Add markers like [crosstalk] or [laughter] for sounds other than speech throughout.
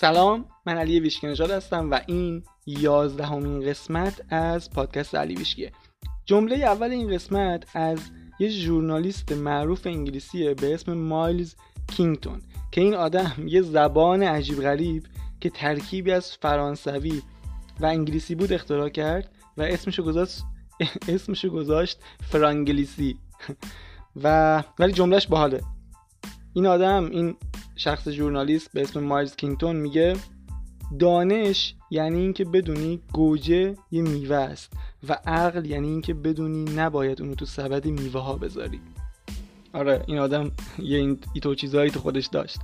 سلام من علی ویشکی هستم و این یازدهمین قسمت از پادکست علی ویشکیه جمله اول این قسمت از یه ژورنالیست معروف انگلیسیه به اسم مایلز کینگتون که این آدم یه زبان عجیب غریب که ترکیبی از فرانسوی و انگلیسی بود اختراع کرد و اسمشو گذاشت اسمشو گذاشت فرانگلیسی. [laughs] و ولی جملهش باحاله. این آدم این شخص ژورنالیست به اسم مایلز کینگتون میگه دانش یعنی اینکه بدونی گوجه یه میوه است و عقل یعنی اینکه بدونی نباید اونو تو سبد میوه ها بذاری. آره این آدم یه این تو چیزهایی تو خودش داشت.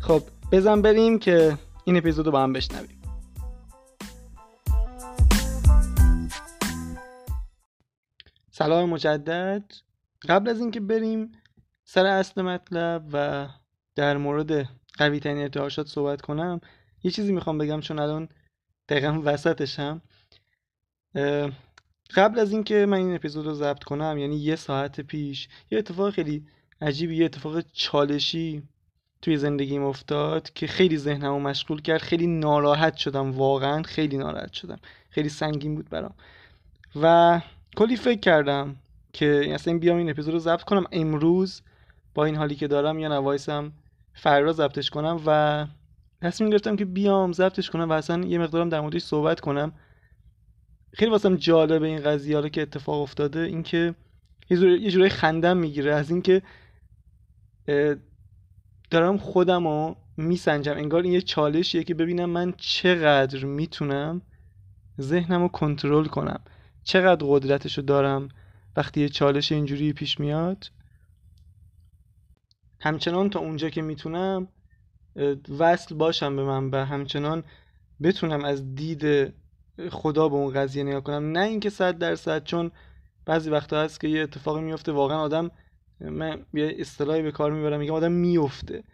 خب بزن بریم که این اپیزود رو با هم بشنویم. سلام مجدد. قبل از اینکه بریم سر اصل مطلب و در مورد قوی ترین ارتعاشات صحبت کنم یه چیزی می‌خوام بگم چون الان دقیقا وسطشم. قبل از اینکه من این اپیزود رو ضبط کنم یعنی یه ساعت پیش یه اتفاق خیلی عجیبی یه اتفاق چالشی توی زندگیم افتاد که خیلی ذهنمو مشغول کرد. خیلی ناراحت شدم واقعا خیلی ناراحت شدم. خیلی سنگین بود برام. و کلی فکر کردم که اصلا بیام این اپیزود رو ضبط کنم. امروز با این حالی که دارم یا نوایسم فردا ضبطش کنم و تصمیم گرفتم که بیام ضبطش کنم و اصلا یه مقدارم در موردش صحبت کنم. خیلی واسم جالبه این قضیه رو که اتفاق افتاده اینکه یه جورایی خندم می‌گیره از اینکه دارم خودم رو میسنجم. انگار این یه چالشیه که ببینم من چقدر می‌تونم ذهنم رو کنترل کنم. چقدر قدرتش رو دارم وقتی یه چالش اینجوری پیش میاد؟ همچنان تا اونجا که می‌تونم وصل باشم به من و همچنان بتونم از دید خدا به اون قضیه نگاه کنم. نه اینکه صد درصد چون بعضی وقتا هست که یه اتفاقی میفته واقعا آدم من یه اصطلاحی به کار می‌برم میگم آدم میفته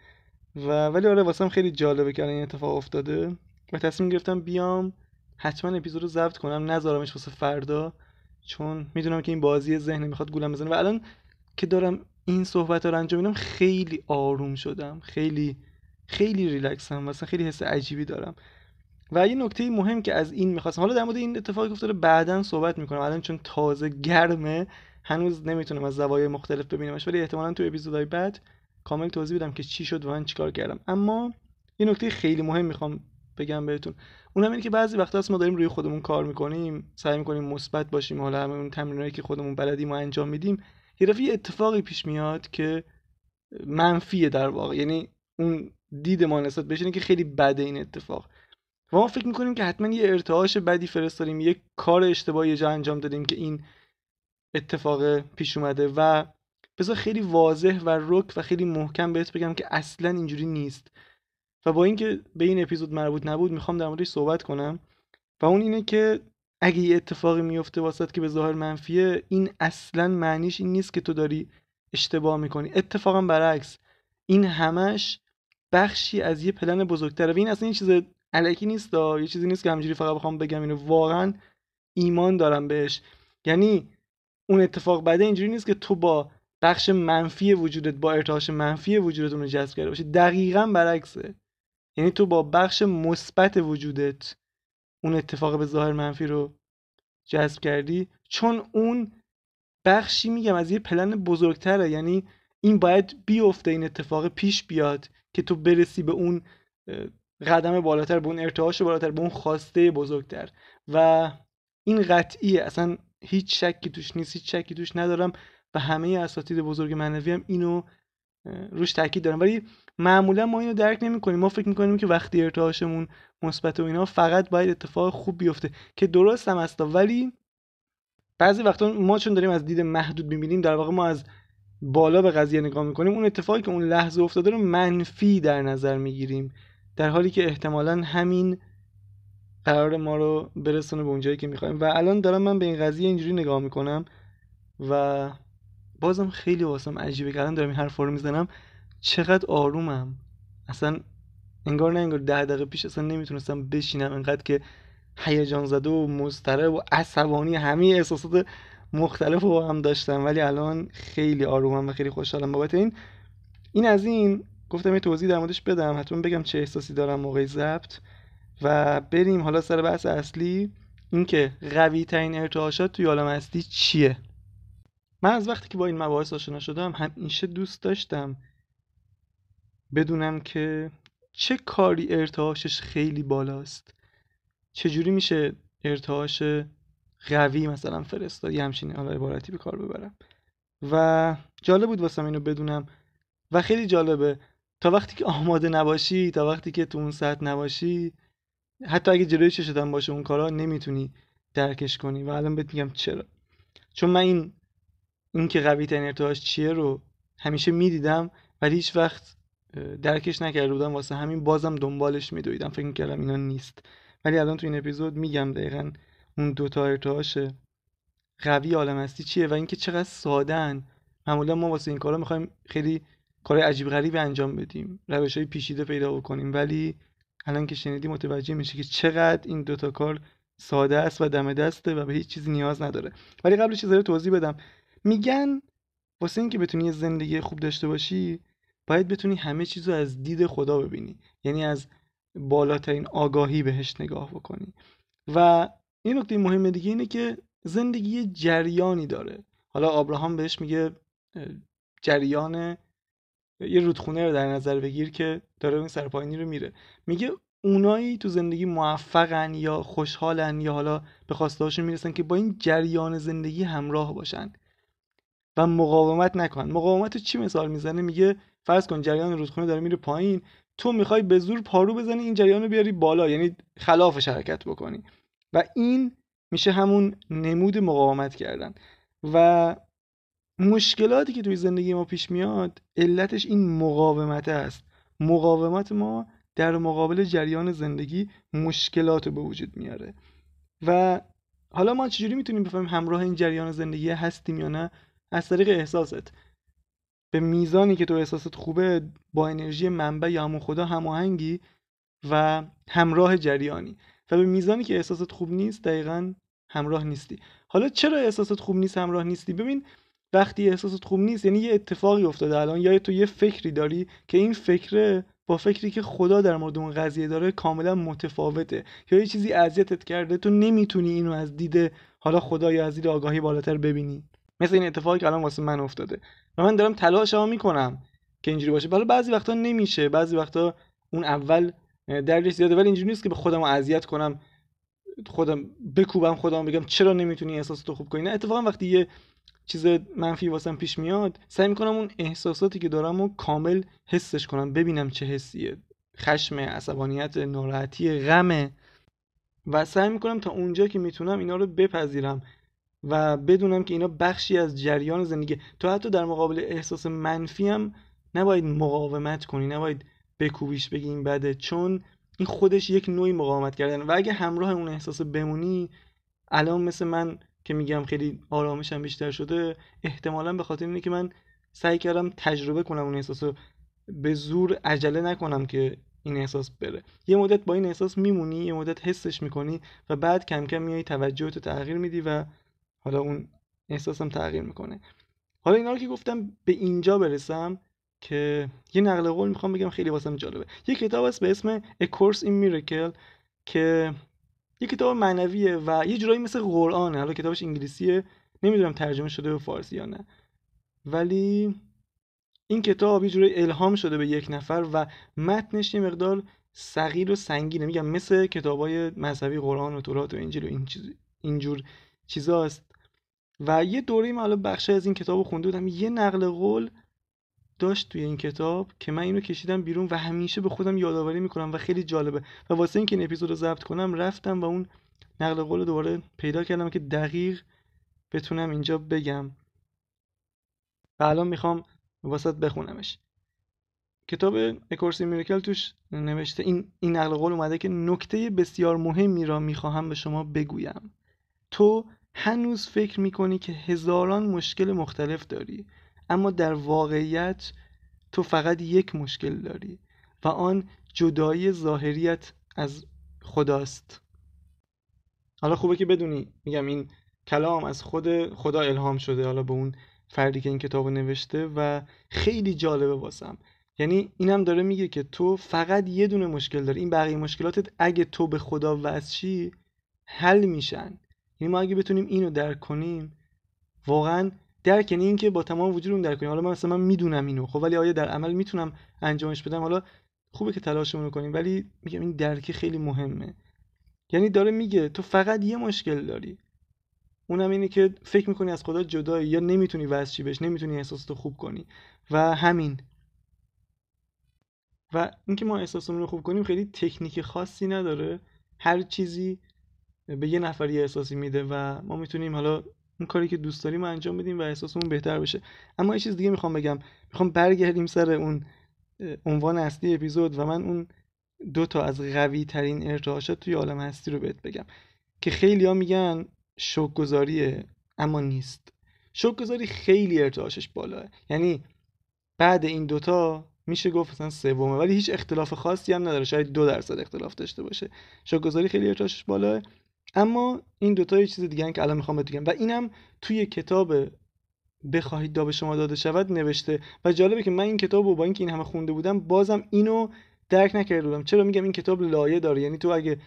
و ولی آره واسم خیلی جالبه که این اتفاق افتاده و تصمیم گرفتم بیام حتما اپیزود رو ضبط کنم نذارمش واسه فردا چون می‌دونم که این بازی ذهن می‌خواد گولم بزنه. و الان که دارم این صحبت رو انجام میدم خیلی آروم شدم خیلی خیلی ریلکسم مثلا خیلی حس عجیبی دارم. و یه نکته مهم که از این می‌خواستم حالا در مورد این اتفاقی افتاده بعدا صحبت می‌کنم. الان چون تازه گرمه هنوز نمی‌تونم از زوایای مختلف ببینمش ولی احتمالا تو اپیزودهای بعد کامل توضیح بدم که چی شد و من چیکار کردم. اما یه نکته خیلی مهم می‌خوام بگم بهتون. اونم اینه که بعضی وقتا ما داریم روی خودمون کار می‌کنیم سعی می‌کنیم مثبت باشیم حالا همون تمرینایی که خودمون بلدیم و انجام میدیم. یه دفعه اتفاقی پیش میاد که منفیه در واقع. یعنی اون دید ما نسبت بهش که خیلی بده این اتفاق. و ما فکر می‌کنیم که حتما یه ارتعاش بدی فرستادیم یه کار اشتباهی جا انجام دادیم که این اتفاق پیش اومده و بذار خیلی واضح و رک و خیلی محکم بهت بگم که اصلا اینجوری نیست. و با اینکه به این اپیزود مربوط نبود می‌خوام در موردش صحبت کنم. و اون اینه که اگه یه اتفاقی میفته واسط که به ظاهر منفیه این اصلا معنیش این نیست که تو داری اشتباه می‌کنی. اتفاقا برعکس. این همش بخشی از یه پلن بزرگتره. و این اصلا این چیز علکی نیست یه چیزی نیست که همجوری فقط بخوام بگم اینو. واقعا ایمان دارم بهش. یعنی اون اتفاق بعده اینجوری نیست که تو با بخش منفی وجودت با ارتعاش منفی وجودت اون رو جذب کرده باشی. دقیقا برعکسه. یعنی تو با بخش مثبت وجودت اون اتفاق به ظاهر منفی رو جذب کردی؟ چون اون بخشی میگم از یه پلن بزرگتره یعنی این باید بیفته این اتفاق پیش بیاد که تو برسی به اون قدم بالاتر به اون ارتعاش بالاتر به اون خواسته بزرگتر. و این قطعیه. اصلا هیچ شکی توش نیست هیچ شکی توش ندارم. و همه اساتید بزرگ معنوی هم اینو روش تاکید دارم. ولی معمولا ما اینو درک نمی‌کنیم. ما فکر می‌کنیم که وقتی ارتعاشمون مثبت و اینا فقط باید اتفاق خوب بیفته که درست هم هستا ولی بعضی وقتا ما چون داریم از دید محدود می‌بینیم در واقع ما از بالا به قضیه نگاه می‌کنیم اون اتفاقی که اون لحظه افتاده رو منفی در نظر می‌گیریم در حالی که احتمالا همین قرار ما رو برسونه به اونجایی که می‌خوایم. و الان دارم من به این قضیه اینجوری نگاه می‌کنم و بازم خیلی واسم عجیبه که الان دارم این حرفا رو می‌زنم. چقدر آرومم. اصلا انگار نه انگار ده دقیقه پیش اصلا نمی‌تونستم بشینم. انقدر که هیجان زده و مضطرب و عصبانی همه احساسات مختلف رو هم داشتم. ولی الان خیلی آرومم و خیلی خوشحالم. بابت این این از این. گفتم یه توضیح در موردش بدم. حتما بگم چه احساسی دارم موقع ضبط. و بریم حالا سر بحث اصلی. اینکه قوی ترین ارتعاشات توی عالم هستی چیه؟ من از وقتی که با این مباحث آشنا شدم همیشه دوست داشتم بدونم که چه کاری ارتعاشش خیلی بالاست. چجوری میشه ارتعاش قوی مثلا فرستاد یه همچین حالا عبارتی به کار ببرم. و جالب بود واسم اینو بدونم. و خیلی جالبه. تا وقتی که آماده نباشی تا وقتی که تو اون سطح نباشی حتی اگه جلوی چشتم باشه اون کارا نمی‌تونی درکش کنی. و الان بهت میگم چرا. چون من این این که قوی ترین ارتعاش چیه رو همیشه می‌دیدم ولی هیچ وقت درکش نکرده بودم. واسه همین بازم دنبالش میدویدم. فکر می‌کردم اینا نیست. ولی الان تو این اپیزود میگم دقیقا اون دوتا ارتعاش قوی عالم هستی چیه و اینکه چقدر سادن معمولا ما واسه این کارا می‌خوایم خیلی کار عجیب غریبی انجام بدیم. روش های پیچیده پیدا بکنیم. ولی الان که شنیدی متوجه میشه که چقدر این دوتا کار ساده است و دم دسته و به هیچ چیزی نیاز نداره. ولی قبل چیزا رو توضیح بدم. میگن واسه اینکه بتونی یه زندگی خوب داشته باشی باید بتونی همه چیز رو از دید خدا ببینی. یعنی از بالاترین آگاهی بهش نگاه بکنی. و این نکته مهم دیگه اینه که زندگی جریانی داره. حالا آبراهام بهش میگه جریان یه رودخونه رو در نظر بگیر که داره این سرپایینی رو میره. میگه اونایی تو زندگی موفقن یا خوشحالن یا حالا به خواستهاشون می‌رسن که با این جریان زندگی همراه باشن. و مقاومت نکنن مقاومت چی مثال می‌زنه؟ میگه فرض کن جریان رودخونه داره میره پایین تو می‌خوای به زور پارو بزنی این جریان رو بیاری بالا یعنی خلاف حرکت بکنی. و این میشه همون نمود مقاومت کردن. و مشکلاتی که توی زندگی ما پیش میاد علتش این مقاومت است. مقاومت ما در مقابل جریان زندگی مشکلات به وجود میاره. و حالا ما چجوری می‌تونیم بفهمیم همراه این جریان زندگی هستیم یا نه؟ از طریق احساست. به میزانی که تو احساست خوبه با انرژی منبع یا همون خدا هماهنگی و همراه جریانی. و به میزانی که احساست خوب نیست دقیقا همراه نیستی. حالا چرا احساست خوب نیست همراه نیستی؟ ببین وقتی احساست خوب نیست یعنی یه اتفاقی افتاده الان یا تو یه فکری داری که این فکره با فکری که خدا در مورد اون قضیه داره کاملا متفاوته. یا یه چیزی اذیتت کرده تو نمی‌تونی اینو از دید حالا خدا یا از دید آگاهی بالاتر ببینی. مثل این اتفاقی که الان واسه من افتاده. و من دارم تلاش می‌کنم که اینجوری باشه. حالا بعضی وقتا نمیشه. بعضی وقتا اون اول درجش زیاده. ولی اینجوری نیست که به خودم اذیت کنم خودم بکوبم خودم بگم چرا نمی‌تونی احساس تو خوب کنی؟ نه اتفاقا وقتی یه چیز منفی واسم پیش میاد سعی می‌کنم اون احساساتی که دارم و کامل حسش کنم ببینم چه حسیه. خشم عصبانیت ناراحتی غمه و سعی می‌کنم تا اونجا که می‌تونم اینا رو بپذیرم. و بدونم که اینا بخشی از جریان زندگی. تو حتی در مقابل احساس منفی هم نباید مقاومت کنی نباید بکوبیش بگی این بده چون این خودش یک نوعی مقاومت کردن. و اگه همراه اون احساس بمونی الان مثل من که میگم خیلی آرامشم بیشتر شده احتمالا به خاطر اینه که من سعی کردم تجربه کنم اون احساس رو. به زور عجله نکنم که این احساس بره. یه مدت با این احساس میمونی یه مدت حسش می‌کنی و بعد کم کم میای توجهتو تغییر میدی و حالا اون احساسم تغییر می‌کنه. حالا اینا رو که گفتم به اینجا برسم که یه نقل قول می‌خوام بگم خیلی واسم جالبه. یه کتاب هست به اسم A Course in Miracle که یه کتاب معنویه و یه جورایی مثل قرآنه. حالا کتابش انگلیسیه. نمی‌دونم ترجمه شده به فارسی یا نه. ولی این کتاب یه جورایی الهام شده به یک نفر و متنش یه مقدار صغیر و سنگینه. میگم مثل کتابای مذهبی قرآن و تورات و انجیل و این چیز اینجور چیزاست و یه دوره من حالا بخشی از این کتاب خونده بودم. یه نقل قول داشت توی این کتاب که من اینو کشیدم بیرون و همیشه به خودم یادآوری می‌کنم و خیلی جالبه. و واسه اینکه این اپیزود رو ضبط کنم رفتم و اون نقل قول دوباره پیدا کردم که دقیق بتونم اینجا بگم. و الان می‌خوام واسط بخونمش. کتاب اکورسی میرکل توش نوشته این این نقل قول اومده که نکته بسیار مهمی را می‌خواهم به شما بگویم. تو هنوز فکر می‌کنی که هزاران مشکل مختلف داری اما در واقعیت تو فقط یک مشکل داری و آن جدایی ظاهریت از خداست. حالا خوبه که بدونی میگم این کلام از خود خدا الهام شده حالا به اون فردی که این کتاب نوشته و خیلی جالبه واسم. یعنی اینم داره میگه که تو فقط یه دونه مشکل داری. این بقیه مشکلاتت اگه تو به خدا وصل حل میشن. یعنی ما اگه بتونیم اینو درک کنیم واقعا درک یعنی اینکه با تمام وجودم درک کنیم. حالا من مثلا من می‌دونم اینو. خب ولی آیا در عمل می‌تونم انجامش بدم؟ حالا خوبه که تلاشمون کنیم ولی میگم این درک خیلی مهمه. یعنی داره میگه تو فقط یه مشکل داری. اونم اینه که فکر می‌کنی از خدا جدایی یا نمی‌تونی واسه بهش نمی‌تونی احساستو خوب کنی. و همین. و اینکه ما احساسمون رو خوب کنیم خیلی تکنیک خاصی نداره. هر چیزی به یه نفر یه احساسی میده و ما می‌تونیم حالا اون کاری که دوست داریم انجام بدیم و احساسمون بهتر بشه. اما یه چیز دیگه می‌خوام بگم. می‌خوام برگردیم سر اون عنوان اصلی اپیزود و من اون دو تا از قوی ترین ارتعاشات توی عالم هستی رو بهت بگم که خیلی ها میگن شوکگذاریه اما نیست. شوکگذاری خیلی ارتعاشش بالاه یعنی بعد این دوتا میشه گفت مثلا سومه ولی هیچ اختلاف خاصی هم نداره. شاید دو درصد اختلاف داشته باشه. شوکگذاری خیلی ارتعاشش بالاه اما این دوتا یه چیز دیگه که الان می‌خوام بگم. و اینم توی کتاب بخواهید دا به شما داده شود نوشته. و جالبه که من این کتاب رو با اینکه این همه خونده بودم بازم اینو درک نکرده بودم چرا میگم این کتاب لایه داره؟ یعنی تو اگه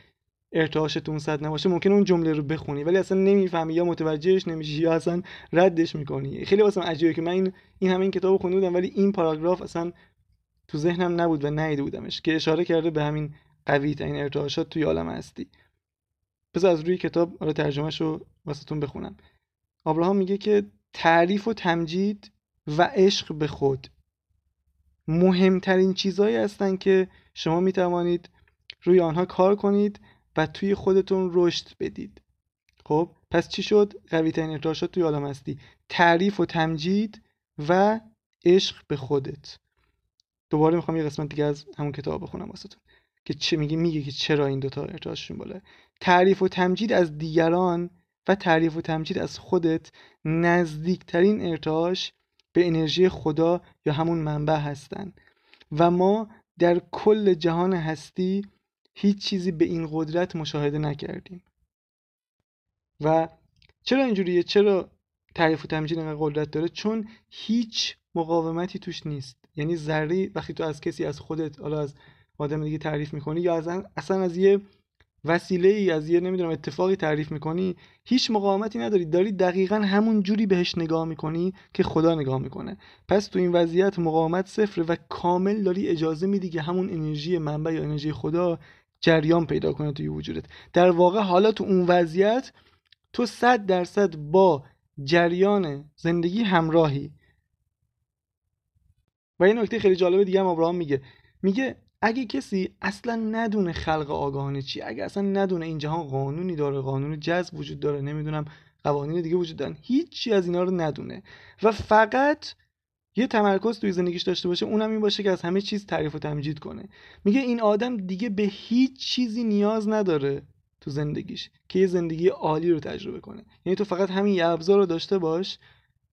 ارتعاشتون صد نباشه ممکن اون جمله رو بخونی ولی اصلا نمی‌فهمی یا متوجهش نمیشی یا اصلا ردش می‌کنی. خیلی واسم عجیبه که من این این همه این کتاب خونده بودم ولی این پاراگراف اصلا تو ذهنم نبود و نیده بودمش که اشاره کرده به همین قوی این ارتعاشات توی عالم هستی. بذار از روی کتاب آره ترجمهش رو واسهتون بخونم. آبراهام میگه که تعریف و تمجید و عشق به خود مهمترین چیزهایی هستند که شما می‌توانید روی آنها کار کنید و توی خودتون رشد بدید. خب پس چی شد؟ قوی ترین ارتعاشات توی عالم هستی. تعریف و تمجید و عشق به خودت. دوباره می‌خوام یه قسمت دیگه از همون کتاب بخونم واسهتون. که چه میگه میگه که چرا این دوتا ارتعاششون بالا. تعریف و تمجید از دیگران و تعریف و تمجید از خودت نزدیکترین ارتعاش به انرژی خدا یا همون منبع هستند و ما در کل جهان هستی هیچ چیزی به این قدرت مشاهده نکردیم. و چرا اینجوریه؟ چرا تعریف و تمجید اینقدر قدرت داره؟ چون هیچ مقاومتی توش نیست. یعنی ذره وقتی تو از کسی از خودت حالا از آدم دیگه تعریف می‌کنی یا از اصلا از یه وسیله ای از یه نمی‌دونم اتفاقی تعریف می‌کنی؟ هیچ مقاومتی نداری. داری دقیقا همون جوری بهش نگاه می‌کنی که خدا نگاه می‌کنه. پس تو این وضعیت مقاومت صفره و کامل داری اجازه میدی که همون انرژی منبع یا انرژی خدا جریان پیدا کنه توی وجودت. در واقع حالا تو اون وضعیت تو صد درصد با جریان زندگی همراهی. و این نکته خیلی جالب دیگه هم ابراهام میگه. میگه اگه کسی اصلا ندونه خلق آگاهانه چی اگه اصلا ندونه این جهان قانونی داره قانون جذب وجود داره نمی‌دونم قوانین دیگه وجود دارن هیچی از اینا رو ندونه. و فقط یه تمرکز توی زندگیش داشته باشه اونم این باشه که از همه چیز تعریف و تمجید کنه. میگه این آدم دیگه به هیچ چیزی نیاز نداره تو زندگیش که یه زندگی عالی رو تجربه کنه. یعنی تو فقط همین یه ابزار رو داشته باش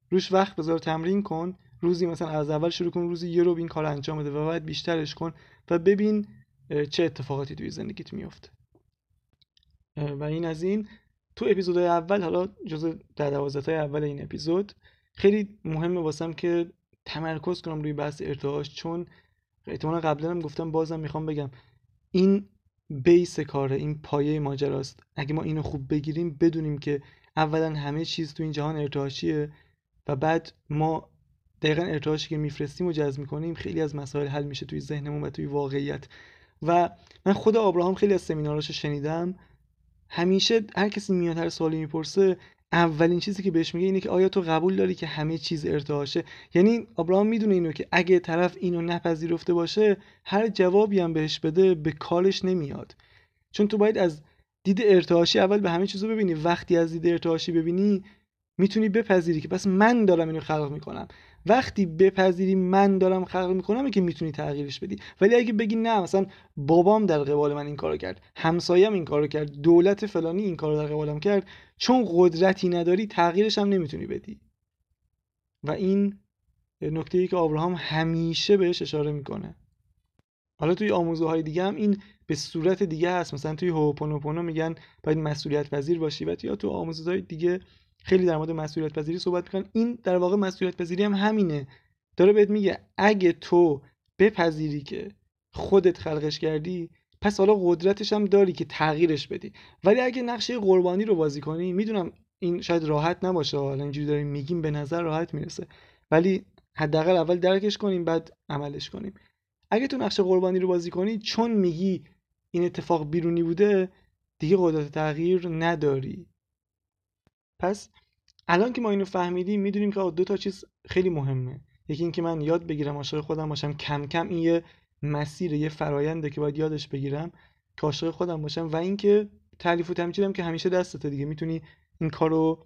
روش وقت بذار تمرین کن روزی مثلا از اول شروع کن روزی یه رو این کار انجام بده و بعد بیشترش کن و ببین چه اتفاقاتی توی زندگیت میفته و این از این. تو اپیزود اول حالا جز در دوازده اول این اپیزود خیلی مهمه واسم که تمرکز کنم روی بحث ارتعاش چون احتمالا قبلا هم گفتم بازم می‌خوام بگم این بیس کاره این پایه ماجراست. اگه ما اینو خوب بگیریم بدونیم که اولا همه چیز تو این جهان ارتعاشیه و بعد ما دقیقا ارتعاشی که میفرستیم و جذب می‌کنیم خیلی از مسائل حل میشه توی ذهنمون و توی واقعیت. و من خود آبراهام خیلی از سمیناراشو شنیدم. همیشه هر کسی میاد هر سوالی می‌پرسه اولین چیزی که بهش میگه اینه که آیا تو قبول داری که همه چیز ارتعاشه یعنی ابراهام می‌دونه اینو که اگه طرف اینو نپذیرفته باشه هر جوابی هم بهش بده به کارش نمیاد. چون تو باید از دید ارتعاشی اول به همه چیزو ببینی. وقتی از دید ارتعاشی ببینی می‌تونی بپذیری که پس من دارم اینو خلق می‌کنم. وقتی بپذیری من دارم خلق می‌کنم که می‌تونی تغییرش بدی. ولی اگه بگی نه مثلا بابام در قبال من این کارو کرد همسایم این کارو کرد دولت فلانی این کارو در قبالم کرد چون قدرتی نداری تغییرش هم نمی‌تونی بدی. و این نکته ای که آبراهام همیشه بهش اشاره می‌کنه. حالا توی آموزه های دیگه هم این به صورت دیگه هست. مثلا توی هوپونوپونو میگن باید مسئولیت پذیر باشی و یا تو آموزه های دیگه خیلی در مورد مسئولیت پذیری صحبت می‌کنن. این در واقع مسئولیت پذیری هم همینه. داره بهت میگه اگه تو بپذیری که خودت خلقش کردی پس حالا قدرتش هم داری که تغییرش بدی. ولی اگه نقشه قربانی رو بازی کنی می‌دونم این شاید راحت نباشه. حالا اینجوری داریم میگیم به نظر راحت می‌رسه. ولی حداقل اول درکش کنیم بعد عملش کنیم. اگه تو نقشه قربانی رو بازی کنی چون میگی این اتفاق بیرونی بوده دیگه قدرت تغییر نداری. پس الان که ما اینو فهمیدیم می‌دونیم که دو تا چیز خیلی مهمه. یکی اینکه من یاد بگیرم عاشق خودم باشم. کم کم این یه مسیر یه فراینده که باید یادش بگیرم که عاشق خودم باشم. و اینکه تعریف و تمجیدم که همیشه دستته دیگه. می‌تونی این کارو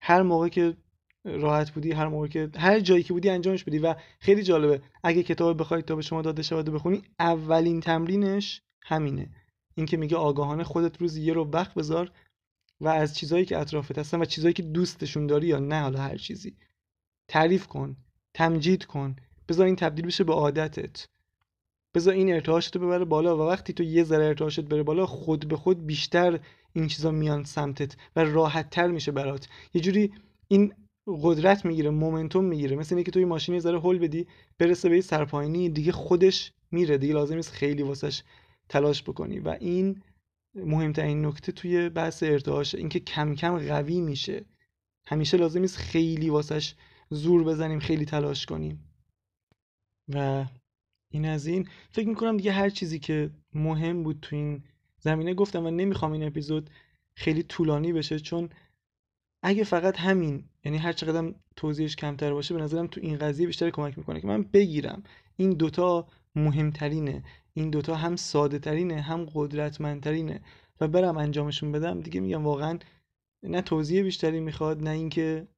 هر موقع که راحت بودی هر موقع که هر جایی که بودی انجامش بدی. و خیلی جالبه اگه کتاب بخوای تا به شما داده شود بخونی اولین تمرینش همینه. اینکه میگه آگاهانه خودت روز یه رو وقت بذار و از چیزهایی که اطرافت هستن و چیزهایی که دوستشون داری یا نه حالا هر چیزی. تعریف کن تمجید کن. بذار این تبدیل بشه به عادتت. بذار این ارتعاشت رو ببره بالا و وقتی تو یه ذره ارتعاشت بره بالا خود به خود بیشتر این چیزا میان سمتت و راحت تر میشه برات. یه جوری این قدرت می‌گیره مومنتوم می‌گیره. مثل اینکه توی ماشین یه ذره هول بدی برسه به سرپایینی دیگه خودش میره. دیگه لازم نیست خیلی واسش تلاش بکنی. و این مهمترین نکته توی بحث ارتعاش اینکه کم کم قوی میشه. همیشه لازم نیست خیلی واسش زور بزنیم خیلی تلاش کنیم. و این از این. فکر می‌کنم دیگه هر چیزی که مهم بود تو این زمینه گفتم و نمی‌خوام این اپیزود خیلی طولانی بشه چون اگه فقط همین یعنی هر چقدر توضیحش کمتر باشه به نظرم تو این قضیه بیشتر کمک می‌کنه که من بگیرم. این دوتا مهمترینه. این دوتا هم ساده ترینه هم قدرتمندترینه و برم انجامشون بدم دیگه میگم واقعا نه توضیح بیشتری می‌خواد نه اینکه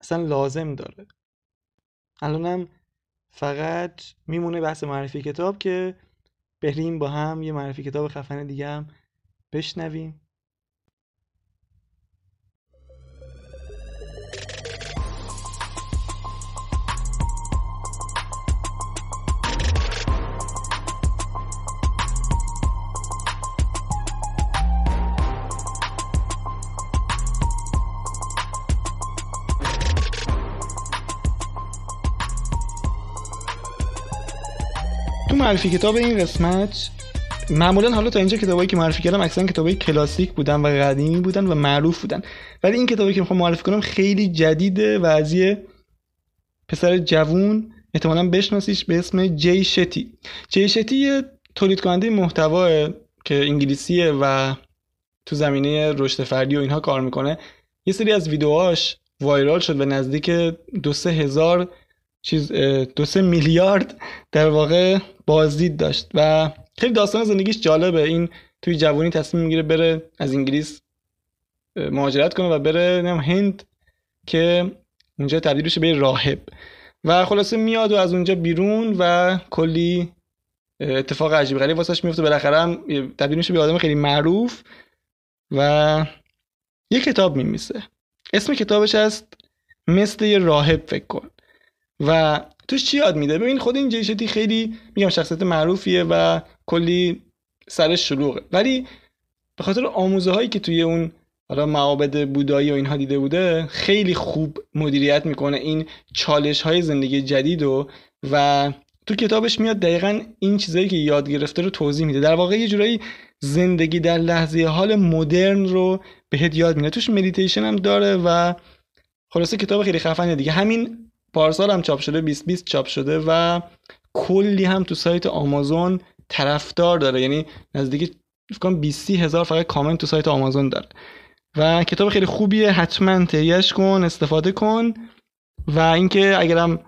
اصلا لازم داره. الانم فقط میمونه بحث معرفی کتاب که بریم با هم یه معرفی کتاب خفن دیگه هم بشنویم. معرفی کتاب این قسمت معمولا حالا تا اینجا کتابایی که معرفی کردم اکثرا کتابای کلاسیک بودن و قدیمی بودن و معروف بودن. ولی این کتابی که می‌خوام معرفی کنم خیلی جدیده و از یه پسر جوون احتمالا بشناسیش به اسم جی شتی. جی شتی یه تولید کننده محتوا که انگلیسیه و تو زمینه رشد فردی و اینها کار می‌کنه. یه سری از ویدیوهاش وایرال شد و نزدیک دو سه هزار چیز دو سه میلیارد در واقع بازدید داشت و خیلی داستان زندگیش جالبه. این توی جوانی تصمیم می‌گیره بره از انگلیس مهاجرت کنه و بره نم هند که اونجا تبدیل بشه به راهب. و خلاصه میاد و از اونجا بیرون و کلی اتفاق عجیب غریب واسش میفته بالاخره هم تبدیل میشه به آدم خیلی معروف و یه کتاب میمیسه اسم کتابش هست مثل یه راهب فکر کن. و توش چی یاد میده؟ ببین خود این جیشتی خیلی میگم شخصیت معروفیه و کلی سرش شلوغه. ولی به خاطر آموزه هایی که توی اون حالا معابد بودایی و اینها دیده بوده خیلی خوب مدیریت می‌کنه این چالش های زندگی جدید و و تو کتابش میاد دقیقا این چیزایی که یاد گرفته رو توضیح میده. در واقع یه جورایی زندگی در لحظه حال مدرن رو بهت یاد میده. توش مدیتیشن هم داره و خلاصه کتاب خیلی خفنه دیگه. همین پارسال هم چاپ شده 2020 چاپ شده و کلی هم تو سایت آمازون طرفدار داره. یعنی نزدیک فکر 20 هزار فقط کامنت تو سایت آمازون داره. و کتاب خیلی خوبیه حتما تهیهش کن استفاده کن و اینکه اگرم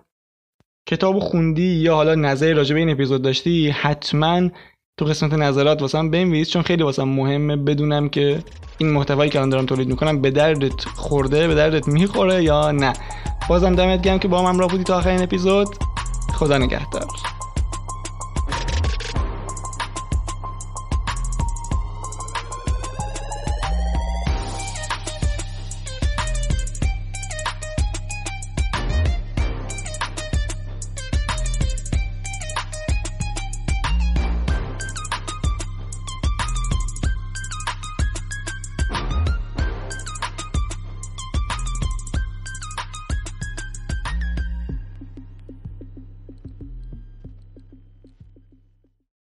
کتاب خوندی یا حالا نظری راجع به این اپیزود داشتی حتما تو قسمت نظرات واسم بنویس چون خیلی واسم مهمه بدونم که این محتوایی که الان دارم تولید می‌کنم به دردت خورده به دردت می‌خوره یا نه. بازم دمت گرم که با من همراه بودی تا آخرین اپیزود. خدا نگهدار.